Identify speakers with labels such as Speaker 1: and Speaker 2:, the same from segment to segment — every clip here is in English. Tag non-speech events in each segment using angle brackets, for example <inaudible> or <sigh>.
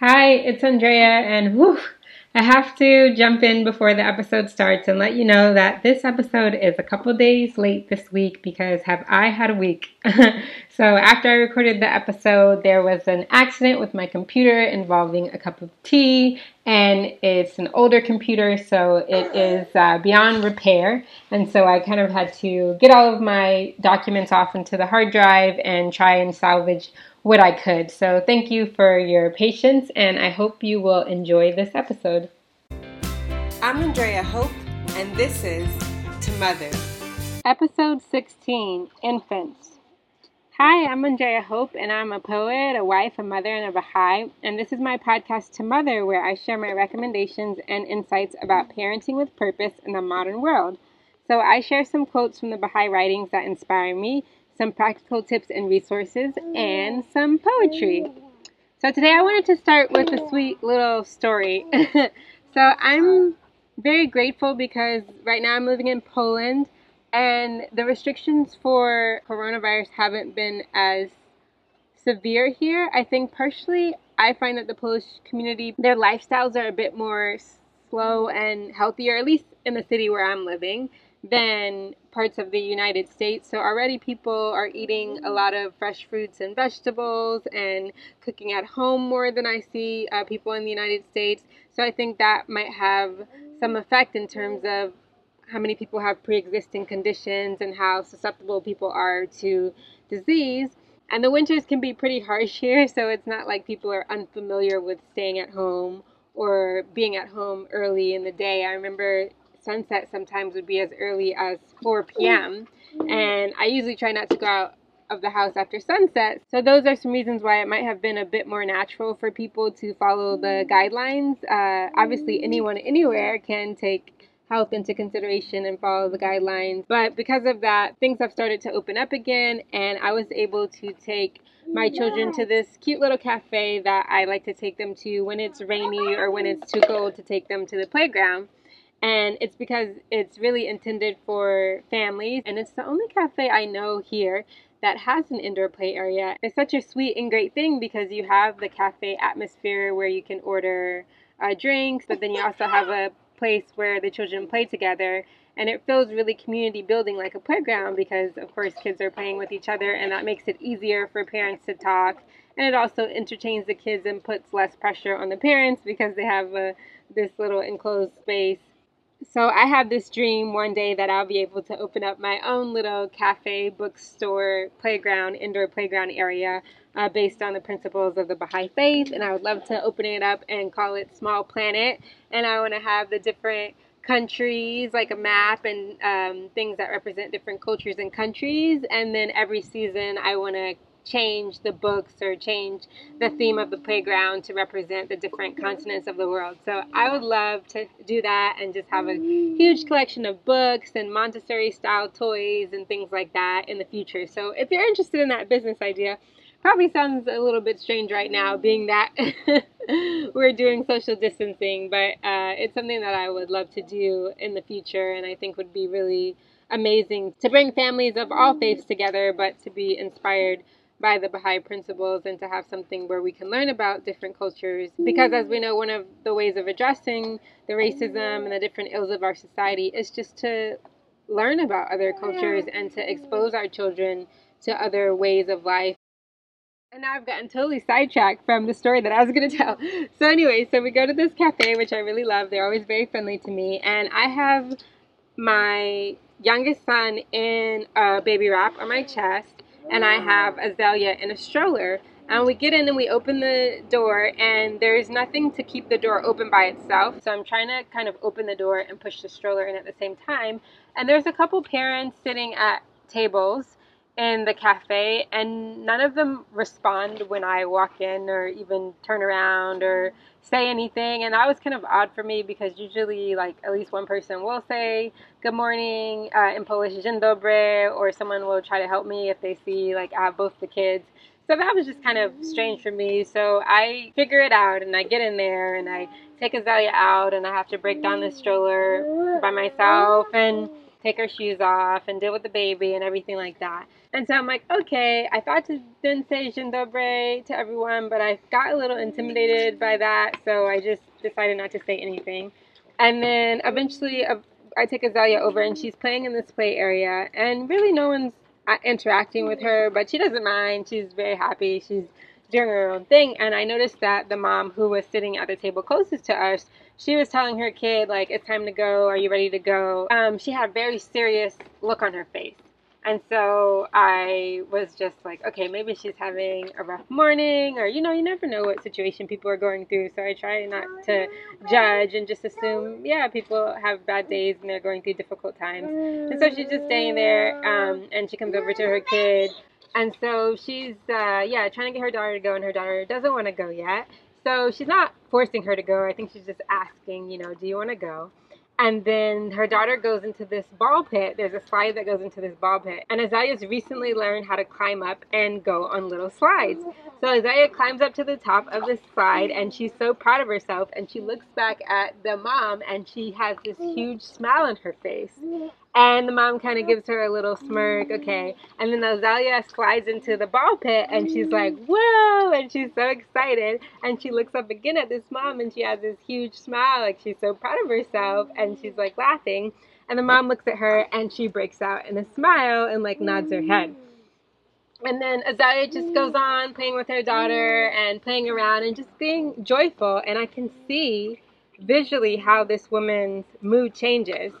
Speaker 1: Hi, it's Andrea, and whew, I have to jump in before the episode starts and let you know that this episode is a couple days late this week because have I had a week. <laughs> so, after I recorded the episode, there was an accident with my computer involving a cup of tea, and it's an older computer, so it is uh, beyond repair. And so, I kind of had to get all of my documents off into the hard drive and try and salvage what I could. So thank you for your patience, and I hope you will enjoy this episode.
Speaker 2: I'm Andrea Hope, and this is To Mother.
Speaker 1: Episode 16 Infants. Hi, I'm Andrea Hope, and I'm a poet, a wife, a mother, and a Baha'i. And this is my podcast, To Mother, where I share my recommendations and insights about parenting with purpose in the modern world. So I share some quotes from the Baha'i writings that inspire me some practical tips and resources, and mm. some poetry. So today I wanted to start with a sweet little story. <laughs> so I'm very grateful because right now I'm living in Poland and the restrictions for coronavirus haven't been as severe here. I think partially I find that the Polish community, their lifestyles are a bit more slow and healthier, at least in the city where I'm living than parts of the United States. So already people are eating a lot of fresh fruits and vegetables and cooking at home more than I see uh, people in the United States. So I think that might have some effect in terms of how many people have pre-existing conditions and how susceptible people are to disease. And the winters can be pretty harsh <laughs> here, so it's not like people are unfamiliar with staying at home or being at home early in the day. I remember sunset sometimes would be as early as 4 p.m. And I usually try not to go out of the house after sunset. So those are some reasons why it might have been a bit more natural for people to follow the guidelines. Uh, obviously, anyone anywhere can take health into consideration and follow the guidelines. But because of that, things have started to open up again, and I was able to take my children to this cute little cafe that I like to take them to when it's rainy or when it's too cold to take them to the playground and it's because it's really intended for families and it's the only cafe I know here that has an indoor play area. It's such a sweet and great thing because you have the cafe atmosphere where you can order uh, drinks, but then you also have a place where the children play together. And it feels really community building like a playground because, of course, kids are playing with each other, and that makes it easier for parents to talk. And it also entertains the kids and puts less pressure on the parents because they have a, this little enclosed space so I have this dream one day that I'll be able to open up my own little cafe, bookstore, playground, indoor playground area uh, based on the principles of the Baha'i faith. And I would love to open it up and call it Small Planet. And I want to have the different countries, like a map and um, things that represent different cultures and countries. And then every season, I want to change the books or change the theme of the playground to represent the different continents of the world. So I would love to do that and just have a huge collection of books and Montessori style toys and things like that in the future. So if you're interested in that business idea, probably sounds a little bit strange right now being that <laughs> we're doing social distancing, but uh, it's something that I would love to do in the future and I think would be really amazing to bring families of all faiths together, but to be inspired by the Baha'i principles and to have something where we can learn about different cultures. Because, as we know, one of the ways of addressing the racism and the different ills of our society is just to learn about other cultures and to expose our children to other ways of life. And now I've gotten totally sidetracked from the story that I was going <laughs> to tell. So, anyway, so we go to this cafe, which I really love. They're always very friendly to me. And I have my youngest son in a baby wrap on my chest and I have Azalea in a stroller. And we get in and we open the door, and there's nothing to keep the door open by itself. So I'm trying to kind of open the door and push the stroller in at the same time. And there's a couple parents sitting at tables in the cafe, and none of them respond when I walk in or even turn around or say anything. And that was kind of odd for me because usually, like, at least one person will say good morning uh, in Polish, dzień dobry, or someone will try to help me if they see, like, I have both the kids. So that was just kind of strange for me. So I figure it out and I get in there and I take Azalea out and I have to break down the stroller by myself. And take her shoes off and deal with the baby and everything like that. And so I'm like, okay, I thought to then say Dzień dobry to everyone, but I got a little intimidated by that, so I just decided not to say anything. And then eventually uh, I take Azalea over and she's playing in this play area, and really no one's uh, interacting with her, but she doesn't mind. She's very happy. She's doing her own thing. And I noticed that the mom who was sitting at the table closest to us, she was telling her kid, like, it's time to go. Are you ready to go? Um, she had a very serious look on her face. And so I was just like, okay, maybe she's having a rough morning, or you know, you never know what situation people are going through. So I try not to judge and just assume, yeah, people have bad days and they're going through difficult times. And so she's just staying there, um, and she comes over to her kid, and so she's, uh, yeah, trying to get her daughter to go, and her daughter doesn't want to go yet. So she's not forcing her to go. I think she's just asking, you know, do you want to go? And then her daughter goes into this ball pit. There's a slide that goes into this ball pit. And Azalea's recently learned how to climb up and go on little slides. So Azalea climbs up to the top of this slide and she's so proud of herself. And she looks back at the mom and she has this huge smile on her face. And the mom kind of gives her a little smirk, okay. And then Azalea slides into the ball pit and she's like, whoa! And she's so excited. And she looks up again at this mom and she has this huge smile, like she's so proud of herself. And she's like laughing. And the mom looks at her and she breaks out in a smile and like nods her head. And then Azalea just goes on playing with her daughter and playing around and just being joyful. And I can see visually how this woman's mood changes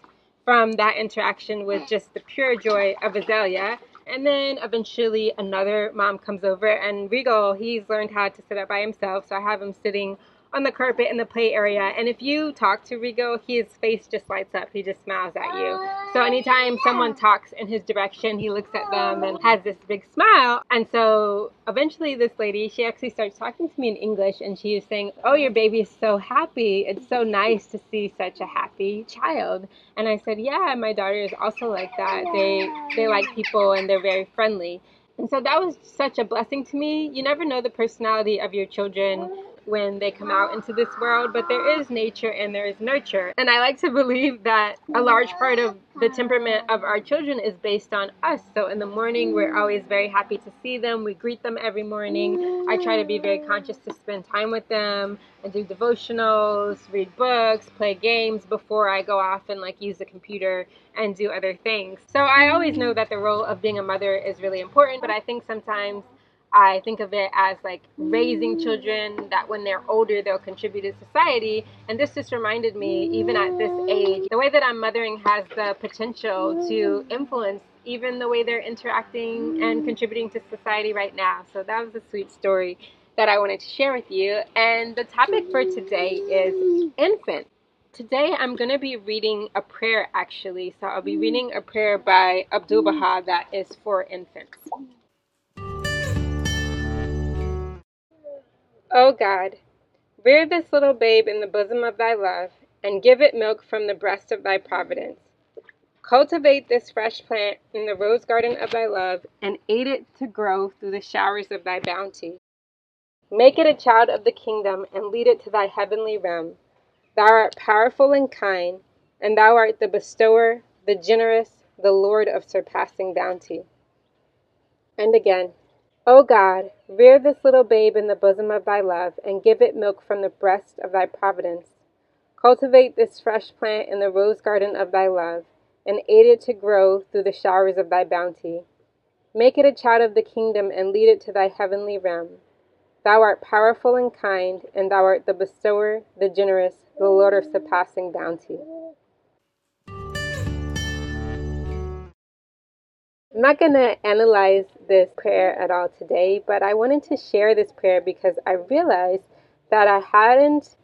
Speaker 1: from that interaction with just the pure joy of Azalea. And then eventually another mom comes over and Regal, he's learned how to sit up by himself. So I have him sitting on the carpet in the play area. And if you talk to Rigo, his face just lights up. He just smiles at you. So anytime oh, someone talks in his direction, he looks at them and oh. has this big smile. And so eventually this lady, she actually starts talking to me in English and she is saying, oh, your baby is so happy. It's so nice to see such a happy child. And I said, yeah, my daughter is also like that. They, they like people and they're very friendly. And so that was such a blessing to me. You never know the personality of your children when they come out into this world, but there is nature and there is nurture. And I like to believe that a large part of the temperament of our children is based on us. So in the morning, we're always very happy to see them. We greet them every morning. I try to be very conscious to spend time with them and do devotionals, read books, play games before I go off and like use the computer and do other things. So I always know that the role of being a mother is really important, but I think sometimes I think of it as like raising children that when they're older they'll contribute to society. And this just reminded me, even at this age, the way that I'm mothering has the potential to influence even the way they're interacting and contributing to society right now. So that was a sweet story that I wanted to share with you. And the topic for today is infant. Today I'm going to be reading a prayer actually. So I'll be reading a prayer by Abdul Baha that is for infants. O God, rear this little babe in the bosom of thy love, and give it milk from the breast of thy providence. Cultivate this fresh plant in the rose garden of thy love, and aid it to grow through the showers of thy bounty. Make it a child of the kingdom, and lead it to thy heavenly realm. Thou art powerful and kind, and thou art the bestower, the generous, the Lord of surpassing bounty. And again, O God, rear this little babe in the bosom of thy love, and give it milk from the breast of thy providence. Cultivate this fresh plant in the rose garden of thy love, and aid it to grow through the showers of thy bounty. Make it a child of the kingdom, and lead it to thy heavenly realm. Thou art powerful and kind, and thou art the bestower, the generous, the Lord of surpassing bounty. I'm not going to analyze this prayer at all today, but I wanted to share this prayer because I realized that I hadn't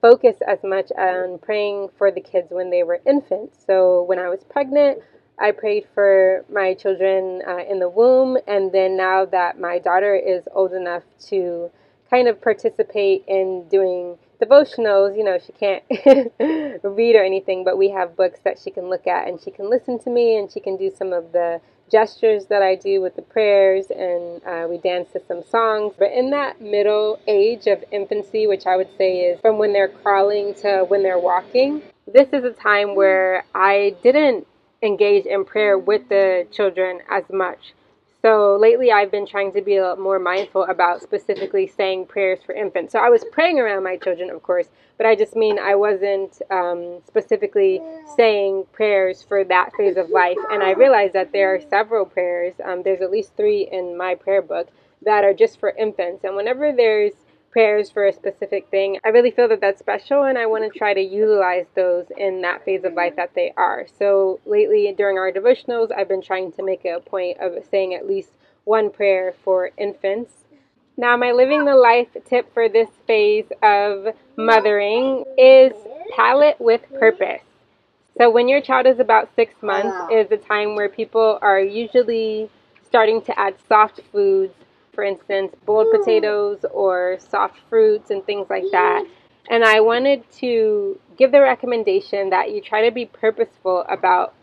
Speaker 1: focused as much on praying for the kids when they were infants. So when I was pregnant, I prayed for my children uh, in the womb, and then now that my daughter is old enough to kind of participate in doing devotionals, you know, she can't <laughs> read or anything, but we have books that she can look at and she can listen to me and she can do some of the gestures that I do with the prayers, and uh, we dance to some songs. But in that middle age of infancy, which I would say is from when they're crawling to when they're walking, this is a time where I didn't engage in prayer with the children as much. So lately, I've been trying to be a little more mindful about specifically saying prayers for infants. So I was praying around my children, of course, but I just mean I wasn't um, specifically saying prayers for that phase of life. And I realized that there are several prayers. Um, there's at least three in my prayer book that are just for infants. And whenever there's prayers for a specific thing. I really feel that that's special and I want to try to utilize those in that phase of life that they are. So lately during our devotionals, I've been trying to make a point of saying at least one prayer for infants. Now, my living the life tip for this phase of mothering is palate with purpose. So, when your child is about six months, is the time where people are usually starting to add soft foods for instance, boiled potatoes or soft fruits and things like that. And I wanted to give the recommendation that you try to be purposeful about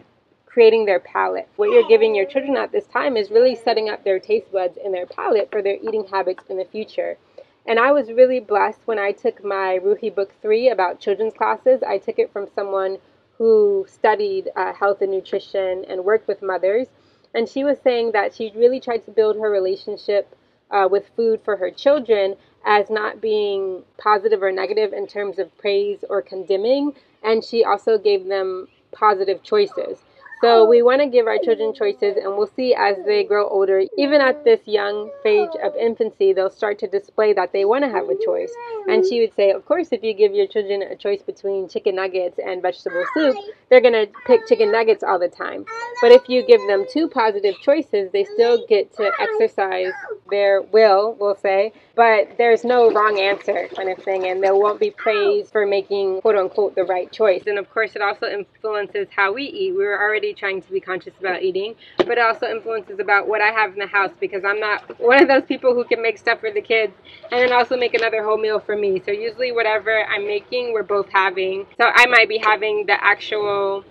Speaker 1: creating their palate. What you're giving your children at this time is really setting up their taste buds and their palate for their eating habits in the future. And I was really blessed when I took my Ruhi Book 3 about children's classes. I took it from someone who studied uh, health and nutrition and worked with mothers. And she was saying that she really tried to build her relationship uh, with food for her children as not being positive or negative in terms of praise or condemning. And she also gave them positive choices. So we want to give our children choices, and we'll see as they grow older, even at this young stage of infancy, they'll start to display that they want to have a choice. And she would say, of course, if you give your children a choice between chicken nuggets and vegetable soup, they're going to pick chicken nuggets all the time. But if you give them two positive choices, they still get to exercise their will, we'll say, but there's no wrong answer kind of thing, and they won't be praised for making quote unquote the right choice. And of course, it also influences how we eat. We were already trying to be conscious about eating, but it also influences about what I have in the house because I'm not one of those people who can make stuff for the kids and then also make another whole meal for me. So usually, whatever I'm making, we're both having. So I might be having the actual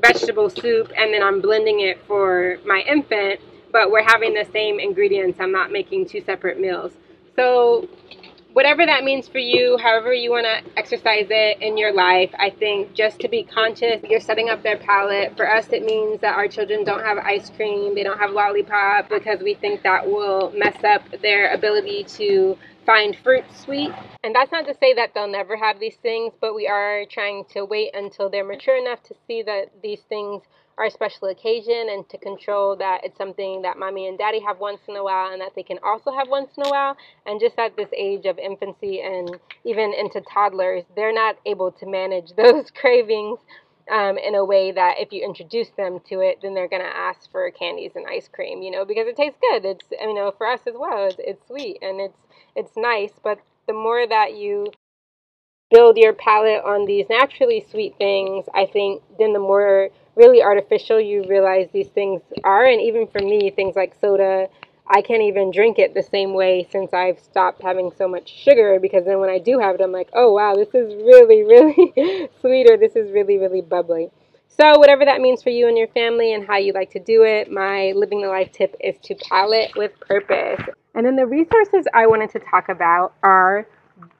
Speaker 1: vegetable soup and then I'm blending it for my infant, but we're having the same ingredients. I'm not making two separate meals. So whatever that means for you, however you want to exercise it in your life, I think just to be conscious, you're setting up their palate. For us, it means that our children don't have ice cream, they don't have lollipop because we think that will mess up their ability to find fruit sweet. And that's not to say that they'll never have these things, but we are trying to wait until they're mature enough to see that these things a special occasion and to control that it's something that mommy and daddy have once in a while and that they can also have once in a while. And just at this age of infancy and even into toddlers, they're not able to manage <laughs> those cravings um, in a way that if you introduce them to it, then they're gonna ask for candies and ice cream, you know, because it tastes good. It's you know for us as well. It's, it's sweet and it's it's nice, but the more that you build your palate on these naturally sweet things, I think then the more really artificial you realize these things are. And even for me, things like soda, I can't even drink it the same way since I've stopped having so much sugar because then when I do have it, I'm like, oh wow, this is really, <laughs> really sweet or this is really, really bubbly. So, whatever that means for you and your family and how you like to do it, my living the life tip is to palate with purpose. And then the resources I wanted to talk about are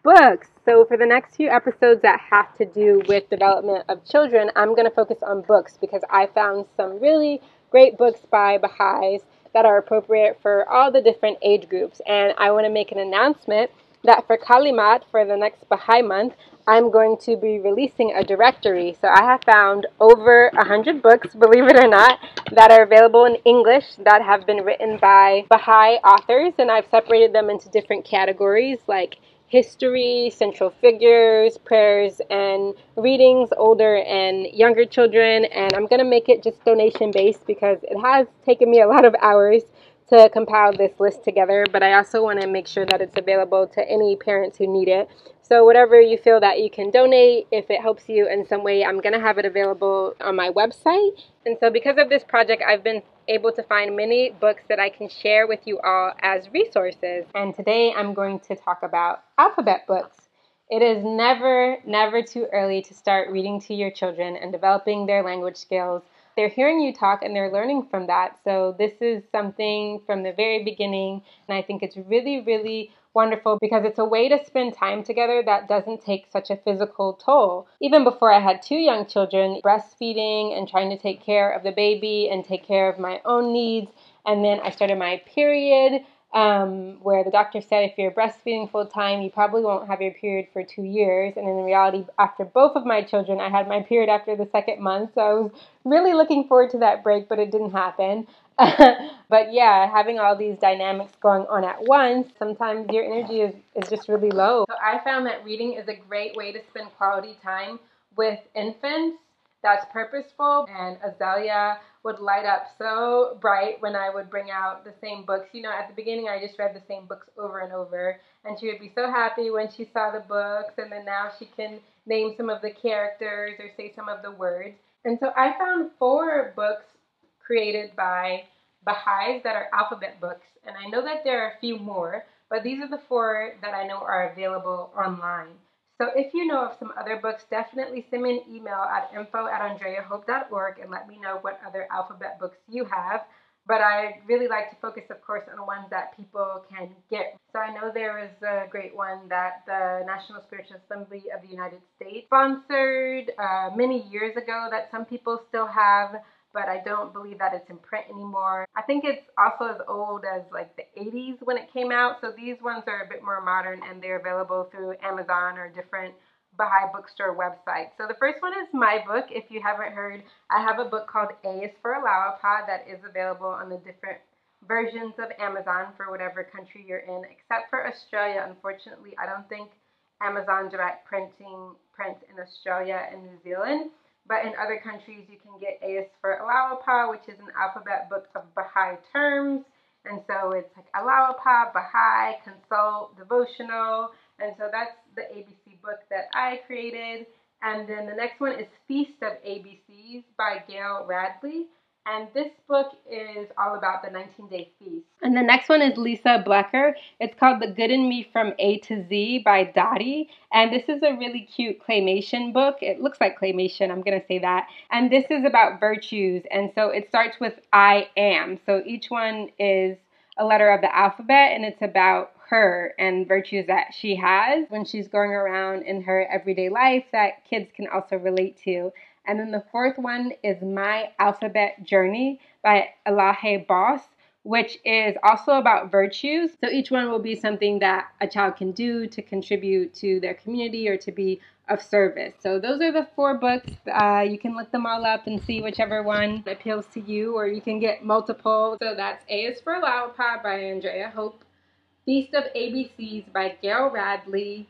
Speaker 1: books. So, for the next few episodes that have to do with development of children, I'm going to focus on books because I found some really great books by Baha'is that are appropriate for all the different age groups. And I want to make an announcement that for Kalimat, for the next Baha'i month, I'm going to be releasing a directory. So I have found over 100 books, believe it or not, that are available in English that have been written by Baha'i authors, and I've separated them into different categories like history, central figures, prayers, and readings, older and younger children. And I'm going to make it just donation based because it has taken me a lot of hours to compile this list together, but I also want to make sure that it's available to any parents who need it. So, whatever you feel that you can donate, if it helps you in some way, I'm going to have it available on my website. And so, because of this project, I've been able to find many books that I can share with you all as resources. And today I'm going to talk about alphabet books. It is never, never too early to start reading to your children and developing their language skills. They're hearing you talk and they're learning from that. So, this is something from the very beginning, and I think it's really, really wonderful because it's a way to spend time together that doesn't take such a physical toll. Even before I had two young children, breastfeeding and trying to take care of the baby and take care of my own needs. And then I started my period um, where the doctor said if you're breastfeeding full time, you probably won't have your period for two years. And in reality, after both of my children, I had my period after the second month. So I was really looking forward to that break, but it didn't happen. <laughs> but yeah, having all these dynamics going on at once, sometimes your energy is, is just really low. So I found that reading is a great way to spend quality time with infants that's purposeful. And Azalea would light up so bright when I would bring out the same books. You know, at the beginning, I just read the same books over and over, and she would be so happy when she saw the books, and then now she can name some of the characters or say some of the words. And so I found four books created by Baha'is that are alphabet books, and I know that there are a few more, but these are the four that I know are available online. So if you know of some other books, definitely send me an email at info at andreahope.org and let me know what other alphabet books you have. But I really like to focus, of course, on ones that people can get. So I know there is a great one that the National Spiritual Assembly of the United States sponsored uh, many years ago that some people still have but I don't believe that it's in print anymore. I think it's also as old as like the 80s when it came out, so these ones are a bit more modern and they're available through Amazon or different Baha'i bookstore websites. So the first one is my book. If you haven't heard, I have a book called A is for Allah-u-Abha that is available on the different versions of Amazon for whatever country you're in, except for Australia. Unfortunately, I don't think Amazon direct printing prints in Australia and New Zealand. But in other countries, you can get AS for Allah-u-Abha, which is an alphabet book of Baha'i terms. And so it's like Allah-u-Abha, Baha'i, Consult, Devotional. And so that's the ABC book that I created. And then the next one is Feast of ABCs by Gail Radley. And this book is all about the 19 day feast. And the next one is Lisa Blecker. It's called The Good in Me from A to Z by Dottie. And this is a really cute claymation book. It looks like claymation, I'm going to say that. And this is about virtues. And so it starts with I am. So each one is a letter of the alphabet and it's about her and virtues that she has when she's going around in her everyday life that kids can also relate to. And then the fourth one is My Alphabet Journey by Elahe Boss, which is also about virtues. So each one will be something that a child can do to contribute to their community or to be of service. So those are the four books. Uh, you can look them all up and see whichever one appeals to you, or you can get multiple. So that's A is for Allah-u-Abha by Andrea Hope, Feast of ABCs by Gail Radley,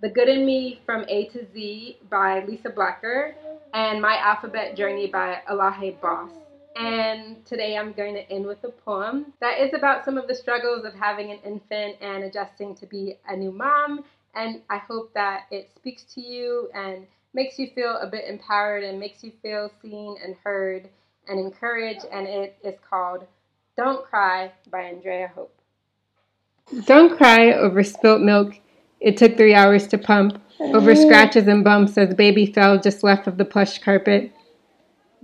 Speaker 1: The Good in Me from A to Z by Lisa Blacker, and My Alphabet Journey by Elahe Boss. And today I'm going to end with a poem that is about some of the struggles of having an infant and adjusting to be a new mom. And I hope that it speaks to you and makes you feel a bit empowered and makes you feel seen and heard and encouraged. And it is called Don't Cry by Andrea Hope. Don't cry over spilt milk. It took three hours to pump over mm-hmm. scratches and bumps as baby fell just left of the plush carpet.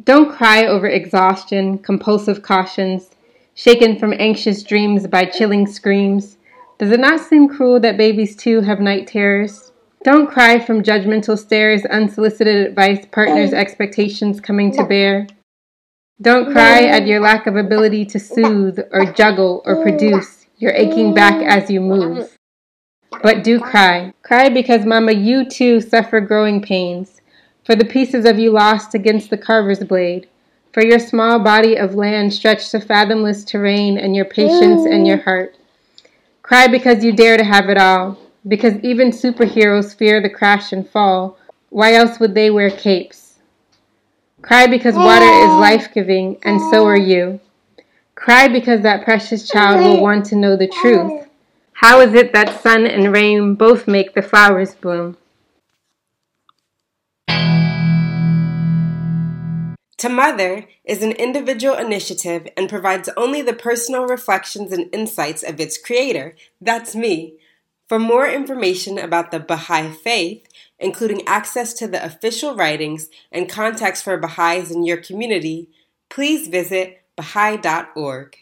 Speaker 1: Don't cry over exhaustion, compulsive cautions, shaken from anxious dreams by chilling screams. Does it not seem cruel that babies too have night terrors? Don't cry from judgmental stares, unsolicited advice, partners' mm. expectations coming to bear. Don't cry at your lack of ability to soothe or juggle or mm. produce, your aching back as you move. But do cry. Cry because, Mama, you too suffer growing pains. For the pieces of you lost against the carver's blade. For your small body of land stretched to fathomless terrain and your patience and your mm. heart. Cry because you dare to have it all. Because even superheroes fear the crash and fall. Why else would they wear capes? Cry because water is life giving, and so are you. Cry because that precious child will want to know the truth. How is it that sun and rain both make the flowers bloom?
Speaker 2: To Mother is an individual initiative and provides only the personal reflections and insights of its creator. That's me. For more information about the Baha'i Faith, including access to the official writings and contacts for Baha'is in your community, please visit Baha'i.org.